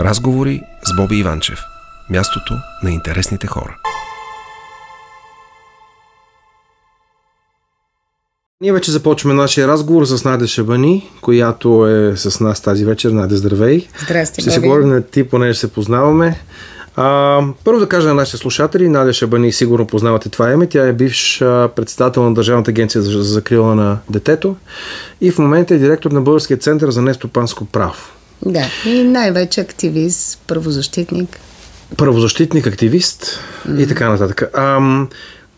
Разговори с Боби Иванчев. Мястото на интересните хора. Ние вече започваме нашия разговор с Надя Шабани, която е с нас тази вечер. Надя, здравей! Здрасти, Ще се говорим на ти, понеже се познаваме. А, първо да кажа на нашите слушатели, Надя Шабани, сигурно познавате това име. Тя е бивш председател на Държавната агенция за закрила на детето и в момента е директор на Българския център за нестопанско право. Да, и най-вече активист, правозащитник. Правозащитник, активист mm-hmm. и така нататък. А,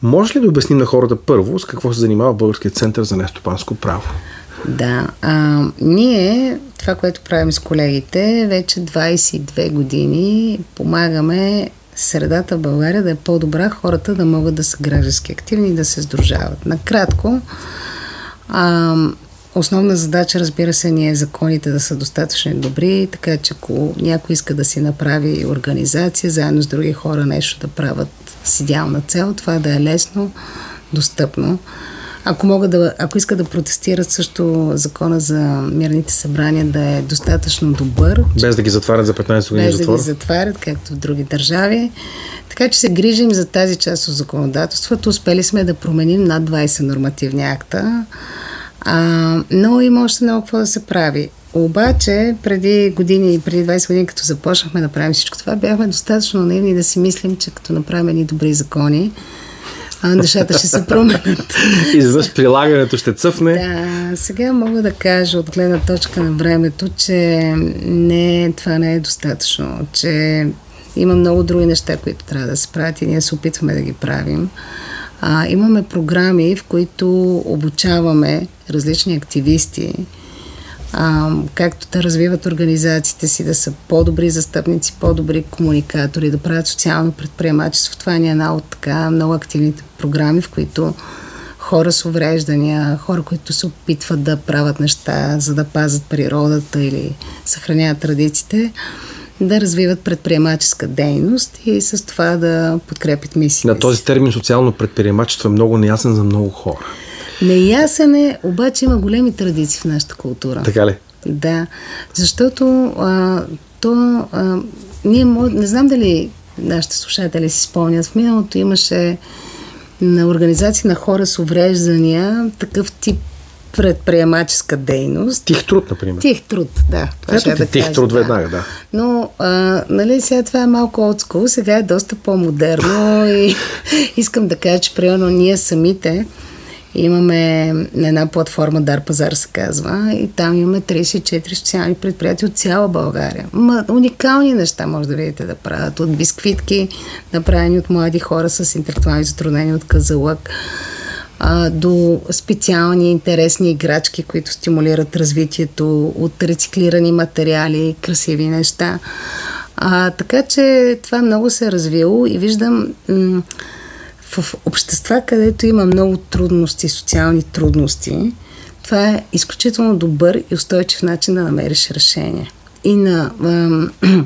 може ли да обясним на хората първо с какво се занимава Българския център за нестопанско право? Да, а, ние, това, което правим с колегите, вече 22 години помагаме средата в България да е по-добра, хората да могат да са граждански активни и да се сдружават. Накратко, а, Основна задача, разбира се, ни е законите да са достатъчно добри, така че ако някой иска да си направи организация, заедно с други хора нещо да правят с идеална цел, това да е лесно, достъпно. Ако, могат да, ако искат да протестират също закона за мирните събрания да е достатъчно добър. Без да ги затварят за 15 години Без затвор. да ги затварят, както в други държави. Така че се грижим за тази част от законодателството. Успели сме да променим над 20 нормативни акта. А, но има още много какво да се прави. Обаче, преди години, преди 20 години, като започнахме да правим всичко това, бяхме достатъчно наивни да си мислим, че като направим едни добри закони, нещата ще се променят. И за прилагането ще цъфне. Да, сега мога да кажа от гледна точка на времето, че не, това не е достатъчно, че има много други неща, които трябва да се правят и ние се опитваме да ги правим. А, имаме програми, в които обучаваме различни активисти, а, както да развиват организациите си, да са по-добри застъпници, по-добри комуникатори, да правят социално предприемачество. Това е една от така много активните програми, в които хора с увреждания, хора, които се опитват да правят неща, за да пазят природата или съхраняват традициите, да развиват предприемаческа дейност и с това да подкрепят мисиите. На този термин социално предприемачество е много неясен за много хора. Неясен е, обаче има големи традиции в нашата култура. Така ли? Да, защото а, то, а, ние не знам дали нашите слушатели си спомнят, в миналото имаше на организации на хора с увреждания такъв тип предприемаческа дейност. Тих труд, например. Тих труд, да. Това Ето ще да тих кажа, труд да. веднага, да. Но, а, нали, сега това е малко отскул, сега е доста по-модерно и искам да кажа, че примерно ние самите Имаме една платформа Дар Пазар се казва и там имаме 34 социални предприятия от цяла България. Ма, уникални неща може да видите да правят. От бисквитки, направени от млади хора с интелектуални затруднения от казалък, а, до специални интересни играчки, които стимулират развитието, от рециклирани материали, красиви неща. А, така че това много се е развило и виждам м- в общества, където има много трудности, социални трудности, това е изключително добър и устойчив начин да намериш решение. И на,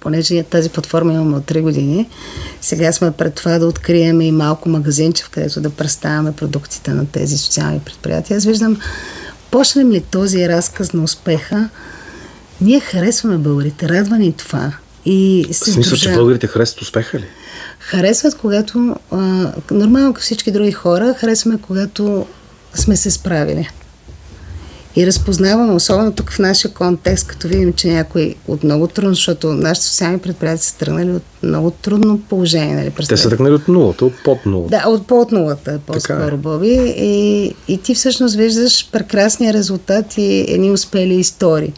понеже тази платформа имаме от 3 години, сега сме пред това да открием и малко магазинче, в където да представяме продуктите на тези социални предприятия. Аз виждам, почнем ли този разказ на успеха, ние харесваме българите, радва ни това. И се смисъл, че българите харесват успеха ли? Харесват, когато, а, нормално като всички други хора, харесваме, когато сме се справили. И разпознаваме, особено тук в нашия контекст, като видим, че някой от много трудно, защото нашите социални предприятия са тръгнали от много трудно положение. Нали, Те са тръгнали от нулата, от под нулата. Да, от под нулата, по-скоро, е. Боби. И, и ти всъщност виждаш прекрасния резултат и едни успели истории.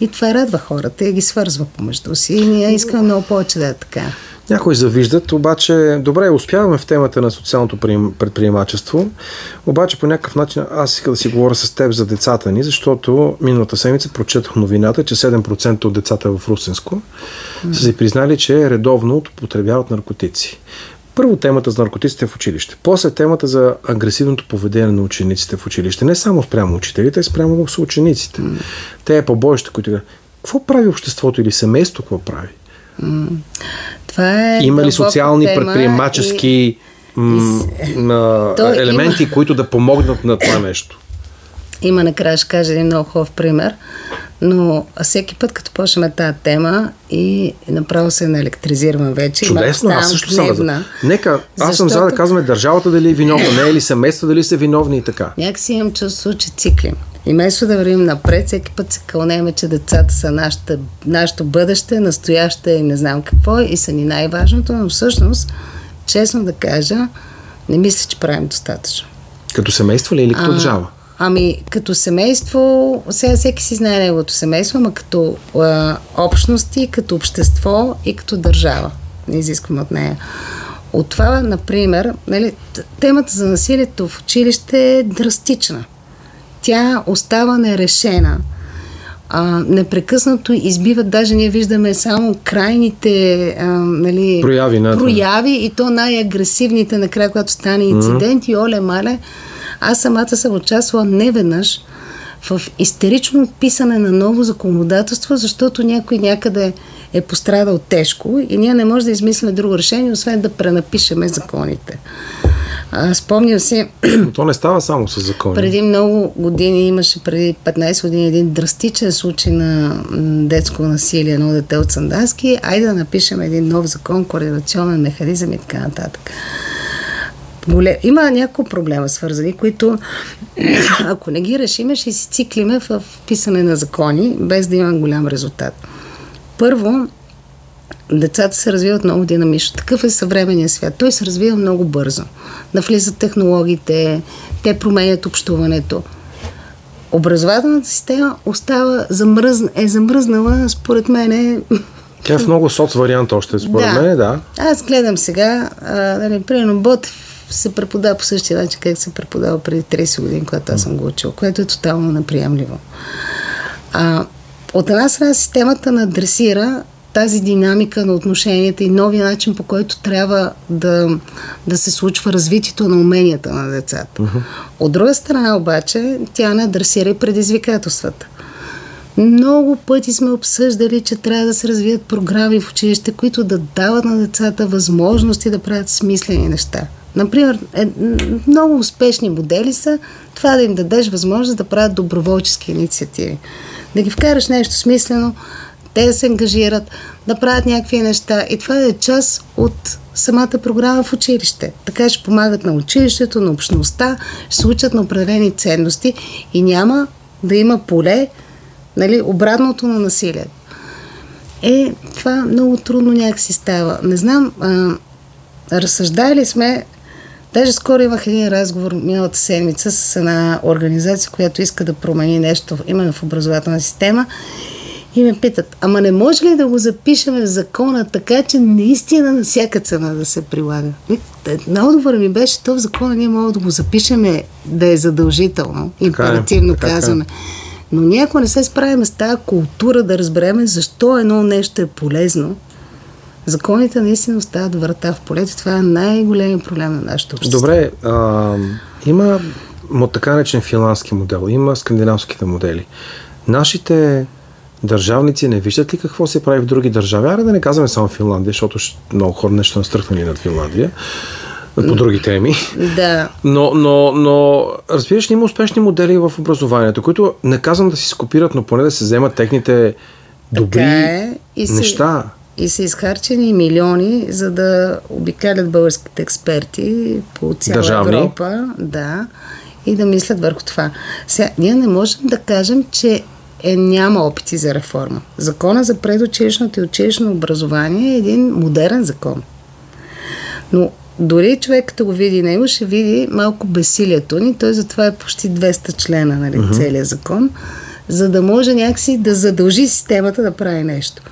И това радва хората и ги свързва помежду си. И ние искаме много повече да е така. Някои завиждат, обаче добре, успяваме в темата на социалното предприемачество, обаче по някакъв начин аз иска да си говоря с теб за децата ни, защото миналата седмица прочетах новината, че 7% от децата в Русенско mm. са си признали, че редовно употребяват наркотици. Първо темата за наркотиците в училище. После темата за агресивното поведение на учениците в училище. Не само спрямо учителите, а спрямо с учениците. Mm. Те е побоища, които... Какво прави обществото или семейство, какво прави? Това е Има ли социални предприемачески и... м- То елементи, има... които да помогнат на това нещо? Има накрая ще кажа един много хубав пример. Но всеки път, като почнем тази тема и направо се наелектризираме вече. Чудесно, аз също съм. За... Нека, аз защото... съм за да казваме държавата дали е виновна, не е ли семейство, дали са виновни и така. Някакси имам чувство, че циклим. И вместо да вървим напред, всеки път се кълнеме, че децата са нашата, нашето бъдеще, настояще и не знам какво и са ни най-важното, но всъщност, честно да кажа, не мисля, че правим достатъчно. Като семейство ли или като а, държава? Ами, като семейство, сега всеки си знае неговото семейство, ама като а, общности, като общество и като държава. Не изисквам от нея. От това, например, нали, темата за насилието в училище е драстична. Тя остава нерешена. А, непрекъснато избиват, даже ние виждаме само крайните а, нали, прояви, прояви и то най-агресивните накрая, когато стане инцидент mm-hmm. и оле-мале аз самата съм участвала неведнъж в истерично писане на ново законодателство, защото някой някъде е пострадал тежко и ние не можем да измислим друго решение, освен да пренапишеме законите. А, спомням си... То не става само с закони. Преди много години имаше, преди 15 години, един драстичен случай на детско насилие на дете от Сандаски. Айде да напишем един нов закон, координационен механизъм и така нататък. Голем... Има няколко проблема свързани, които ако не ги решиме, ще си циклиме в писане на закони, без да има голям резултат. Първо, децата се развиват много динамично. Такъв е съвременният свят. Той се развива много бързо. Навлизат технологиите, те променят общуването. Образователната система остава замръз... е замръзнала, според мен, е... Тя е в много соц вариант още, според да. мен, да. Аз гледам сега, а, нали, примерно, Ботев се преподава по същия начин, как се преподава преди 30 години, когато аз съм го учил, което е тотално неприемливо. А, от една страна системата на дресира тази динамика на отношенията и новия начин, по който трябва да, да се случва развитието на уменията на децата. Uh-huh. От друга страна обаче, тя не адресира и предизвикателствата. Много пъти сме обсъждали, че трябва да се развият програми в училище, които да дават на децата възможности да правят смислени неща. Например, е, много успешни модели са това да им дадеш възможност да правят доброволчески инициативи. Да ги вкараш нещо смислено, те да се ангажират, да правят някакви неща. И това е част от самата програма в училище. Така ще помагат на училището, на общността, ще се учат на определени ценности и няма да има поле, нали, обратното на насилие. Е, това много трудно някакси става. Не знам, а, разсъждали сме Даже скоро имах един разговор миналата седмица с една организация, която иска да промени нещо именно в образователна система и ме питат, ама не може ли да го запишем в закона така, че наистина на всяка цена да се прилага? На отговора ми беше, то в закона ние можем да го запишем да е задължително, е, императивно така е. казваме. Но ние ако не се справим с тази култура да разбереме защо едно нещо е полезно, Законите наистина остават врата в полето. Това е най-големият проблем на нашето общество. Добре, а, има така наречен финландски модел, има скандинавските модели. Нашите държавници не виждат ли какво се прави в други държави? Аре да не казваме само Финландия, защото много хора нещо настръхнали над Финландия по други теми. Да. Но, но, но разбираш, има успешни модели в образованието, които не казвам да си скопират, но поне да се вземат техните добри е. и неща. Си и са изхарчени милиони, за да обикалят българските експерти по цяла Държавни. Европа. Да, и да мислят върху това. Сега, ние не можем да кажем, че е, няма опити за реформа. Закона за предучилищното и училищно образование е един модерен закон. Но дори човек, като го види него, ще види малко безсилието ни. Той затова е почти 200 члена, нали, uh-huh. целият закон, за да може някакси да задължи системата да прави нещо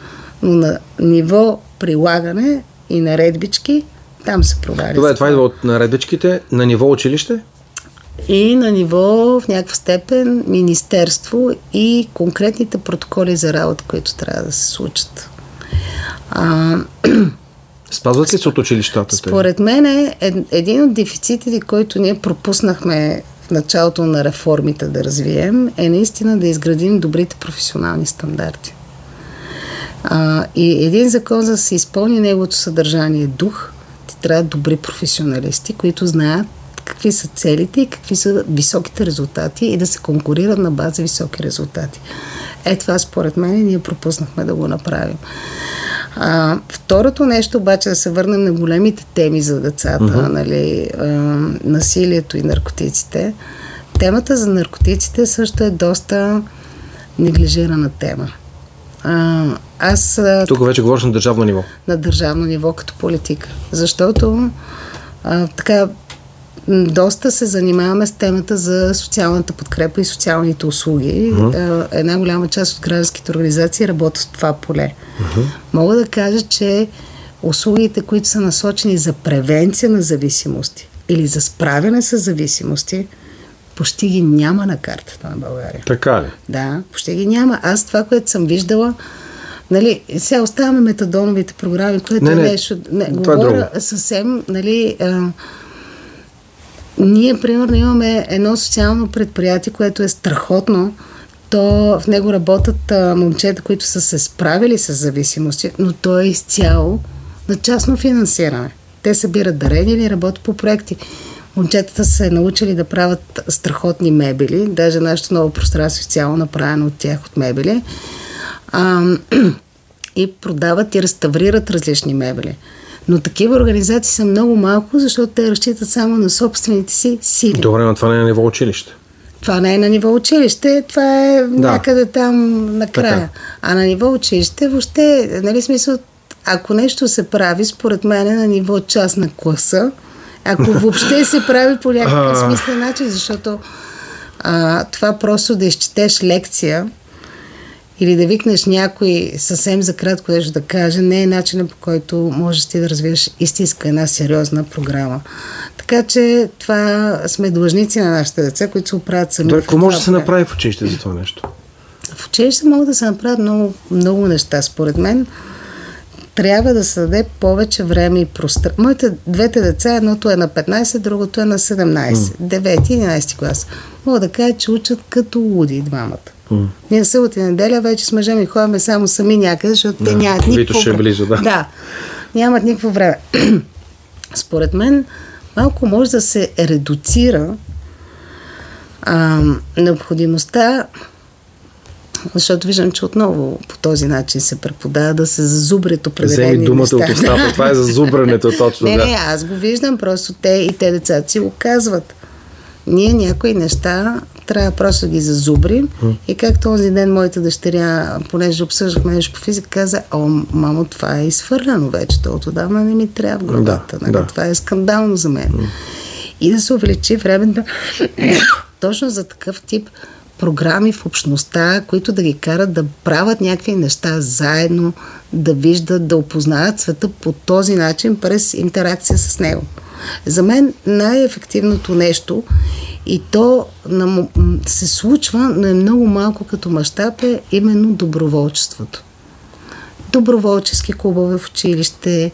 но на ниво прилагане и наредбички, там се проваля. Добре, това идва от наредбичките на ниво училище? И на ниво в някаква степен министерство и конкретните протоколи за работа, които трябва да се случат. А, Спазват ли се от училищата? Според мен е един от дефицитите, който ние пропуснахме в началото на реформите да развием, е наистина да изградим добрите професионални стандарти. А, и един закон, за да се изпълни неговото съдържание дух, ти трябва добри професионалисти, които знаят какви са целите и какви са високите резултати и да се конкурират на база високи резултати. Е, това според мен ние пропуснахме да го направим. А, второто нещо обаче да се върнем на големите теми за децата, uh-huh. нали, а, насилието и наркотиците. Темата за наркотиците също е доста неглижирана тема. А, аз... Тук вече говориш на държавно ниво. На държавно ниво като политика. Защото а, така доста се занимаваме с темата за социалната подкрепа и социалните услуги. Uh-huh. Една голяма част от гражданските организации работят в това поле. Uh-huh. Мога да кажа, че услугите, които са насочени за превенция на зависимости или за справяне с зависимости, почти ги няма на картата на България. Така ли? Да, почти ги няма. Аз това, което съм виждала, Нали, сега оставяме метадоновите програми, което не, не, е нещо... Не, това е говоря е съвсем, нали... А, ние, примерно, имаме едно социално предприятие, което е страхотно. То в него работят а, момчета, които са се справили с зависимости, но то е изцяло на частно финансиране. Те събират дарения или работят по проекти. Момчетата са се научили да правят страхотни мебели. Даже нашето ново пространство е цяло направено от тях от мебели. А, и продават и реставрират различни мебели. Но такива организации са много малко, защото те разчитат само на собствените си сили. Добре, но това не е на ниво училище. Това не е на ниво училище, това е да. някъде там накрая. Така. А на ниво училище въобще, нали смисъл, ако нещо се прави, според мен е на ниво част на класа, ако въобще се прави по някакъв смислен начин, защото а, това просто да изчетеш лекция, или да викнеш някой съвсем за кратко нещо да каже, не е начинът по който можеш ти да развиеш истинска една сериозна програма. Така че това сме длъжници на нашите деца, които се оправят сами. Добре, какво може да се направи в училище за това нещо? В училище могат да се направят много, много неща. Според мен трябва да се даде повече време и пространство. Моите двете деца, едното е на 15, другото е на 17. Mm. 9 и 11 клас. Мога да кажа, че учат като луди двамата. Mm. Ние събота и неделя вече с мъжа ми ходим само сами някъде, защото да. те нямат никакво време. е близо, да. Да, нямат никакво време. Според мен малко може да се редуцира а, необходимостта защото виждам, че отново по този начин се преподава да се зазубрят определени Вземи думата неща. от устата, това е зазубрането точно. не, не, аз го виждам, просто те и те децата си го казват. Ние някои неща трябва просто да ги зазубрим. Mm. И както този ден моята дъщеря, понеже обсъждахме нещо по физика, каза, о, мамо, това е изхвърлено вече, то отдавна не ми трябва в главата. Да, нали? да. Това е скандално за мен. Mm. И да се увеличи времето точно за такъв тип програми в общността, които да ги карат да правят някакви неща заедно, да виждат, да опознаят света по този начин през интеракция с него. За мен най-ефективното нещо и то се случва, но е много малко като мащаб е именно доброволчеството. Доброволчески клубове в училище,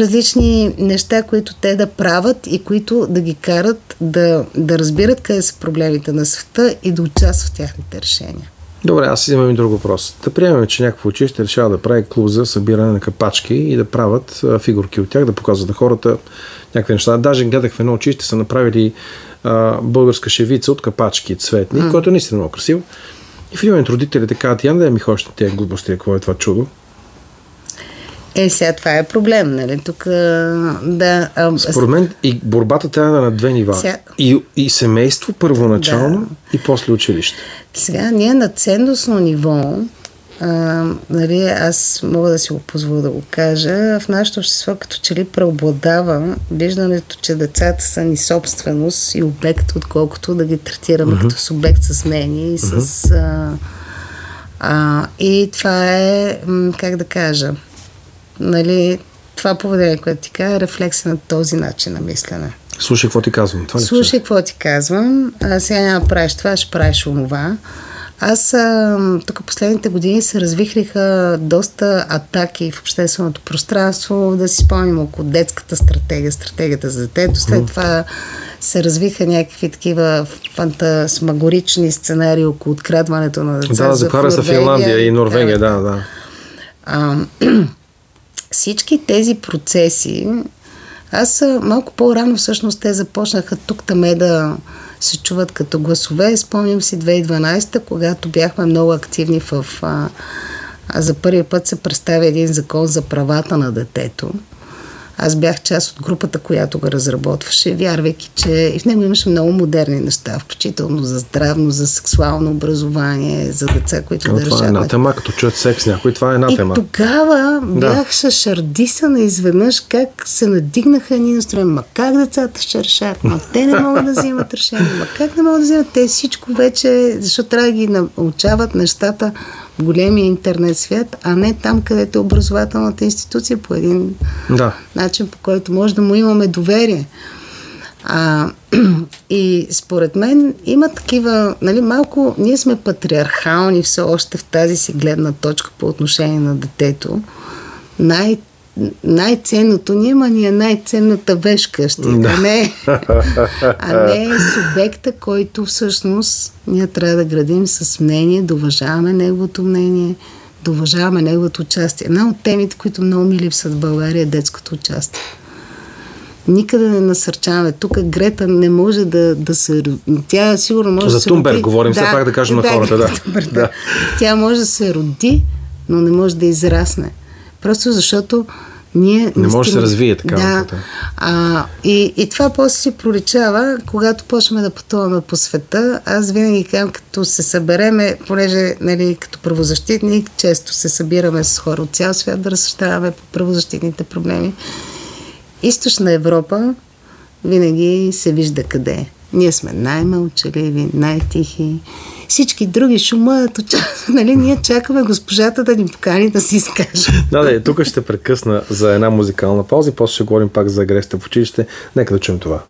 различни неща, които те да правят и които да ги карат да, да разбират къде са проблемите на света и да участват в тяхните решения. Добре, аз имам и друг въпрос. Да приемем, че някакво училище решава да прави клуб за събиране на капачки и да правят фигурки от тях, да показват на хората някакви неща. Даже гледах в едно училище са направили а, българска шевица от капачки цветни, mm. което е наистина много красиво. И в един момент родителите казват, я да ми ходиш на тези глупости, какво е това чудо. Е, сега това е проблем, нали? Тук, да... А... Според мен и борбата трябва да е на две нива. Сега... И, и семейство първоначално, да. и после училище. Сега, ние на ценностно ниво, а, нали, аз мога да си го позволя да го кажа, в нашето общество като че ли преобладава виждането, че децата са ни собственост и обект, отколкото да ги третираме uh-huh. като субект с мнение и с... Uh-huh. А, а, и това е, как да кажа, нали, това поведение, което ти кажа, е рефлексия на този начин на мислене. Слушай, какво ти казвам. Това Слушай, какво ти казвам. А, сега няма правиш това, ще правиш онова. Аз а, тук последните години се развихриха доста атаки в общественото пространство, да си спомним около детската стратегия, стратегията за детето. След това се развиха някакви такива фантасмагорични сценарии около открадването на деца. Да, за за Финландия и Норвегия, да, да. А, всички тези процеси, аз малко по-рано всъщност те започнаха тук таме да се чуват като гласове. Спомням си 2012, когато бяхме много активни в... А, а за първи път се представя един закон за правата на детето. Аз бях част от групата, която го разработваше, вярвайки, че и в него имаше много модерни неща, включително за здравно, за сексуално образование, за деца, които Но да това е една тема, като чуят секс някой, това е една И тема. тогава Да. бях шашардисана изведнъж как се надигнаха едни настроения. Ма как децата ще решат? Ма те не могат да взимат решение. Ма как не могат да взимат? Те всичко вече, защото трябва да ги научават нещата големия интернет свят, а не там, където е образователната институция по един Да. начин, по който може да му имаме доверие. А, и според мен има такива, нали, малко, ние сме патриархални все още в тази си гледна точка по отношение на детето. Най- най-ценното ни, ама ни е най-ценната вещ къщи, Да. а не, а не субекта, който всъщност ние трябва да градим с мнение, да уважаваме неговото мнение, да уважаваме неговото участие. Една от темите, които много ми липсват в България е детското участие. Никъде не насърчаваме. Тук Грета не може да, да се... Тя сигурно може За да се Тунберг роди. говорим, все пак да кажем на хората, да. Да. Тя може да се роди, но не може да израсне. Просто защото ние... Не може да се развие така, Да. А, и, и това после си проличава, когато почваме да пътуваме по света. Аз винаги казвам, като се събереме, понеже нали, като правозащитник, често се събираме с хора от цял свят да разсъщаваме по правозащитните проблеми. Източна Европа винаги се вижда къде е. Ние сме най-мълчаливи, най-тихи. Всички други шумът, уча- нали, ние чакаме госпожата да ни покани да си изкаже. Да, да, тук ще прекъсна за една музикална пауза и после ще говорим пак за агресията в училище. Нека да чуем това.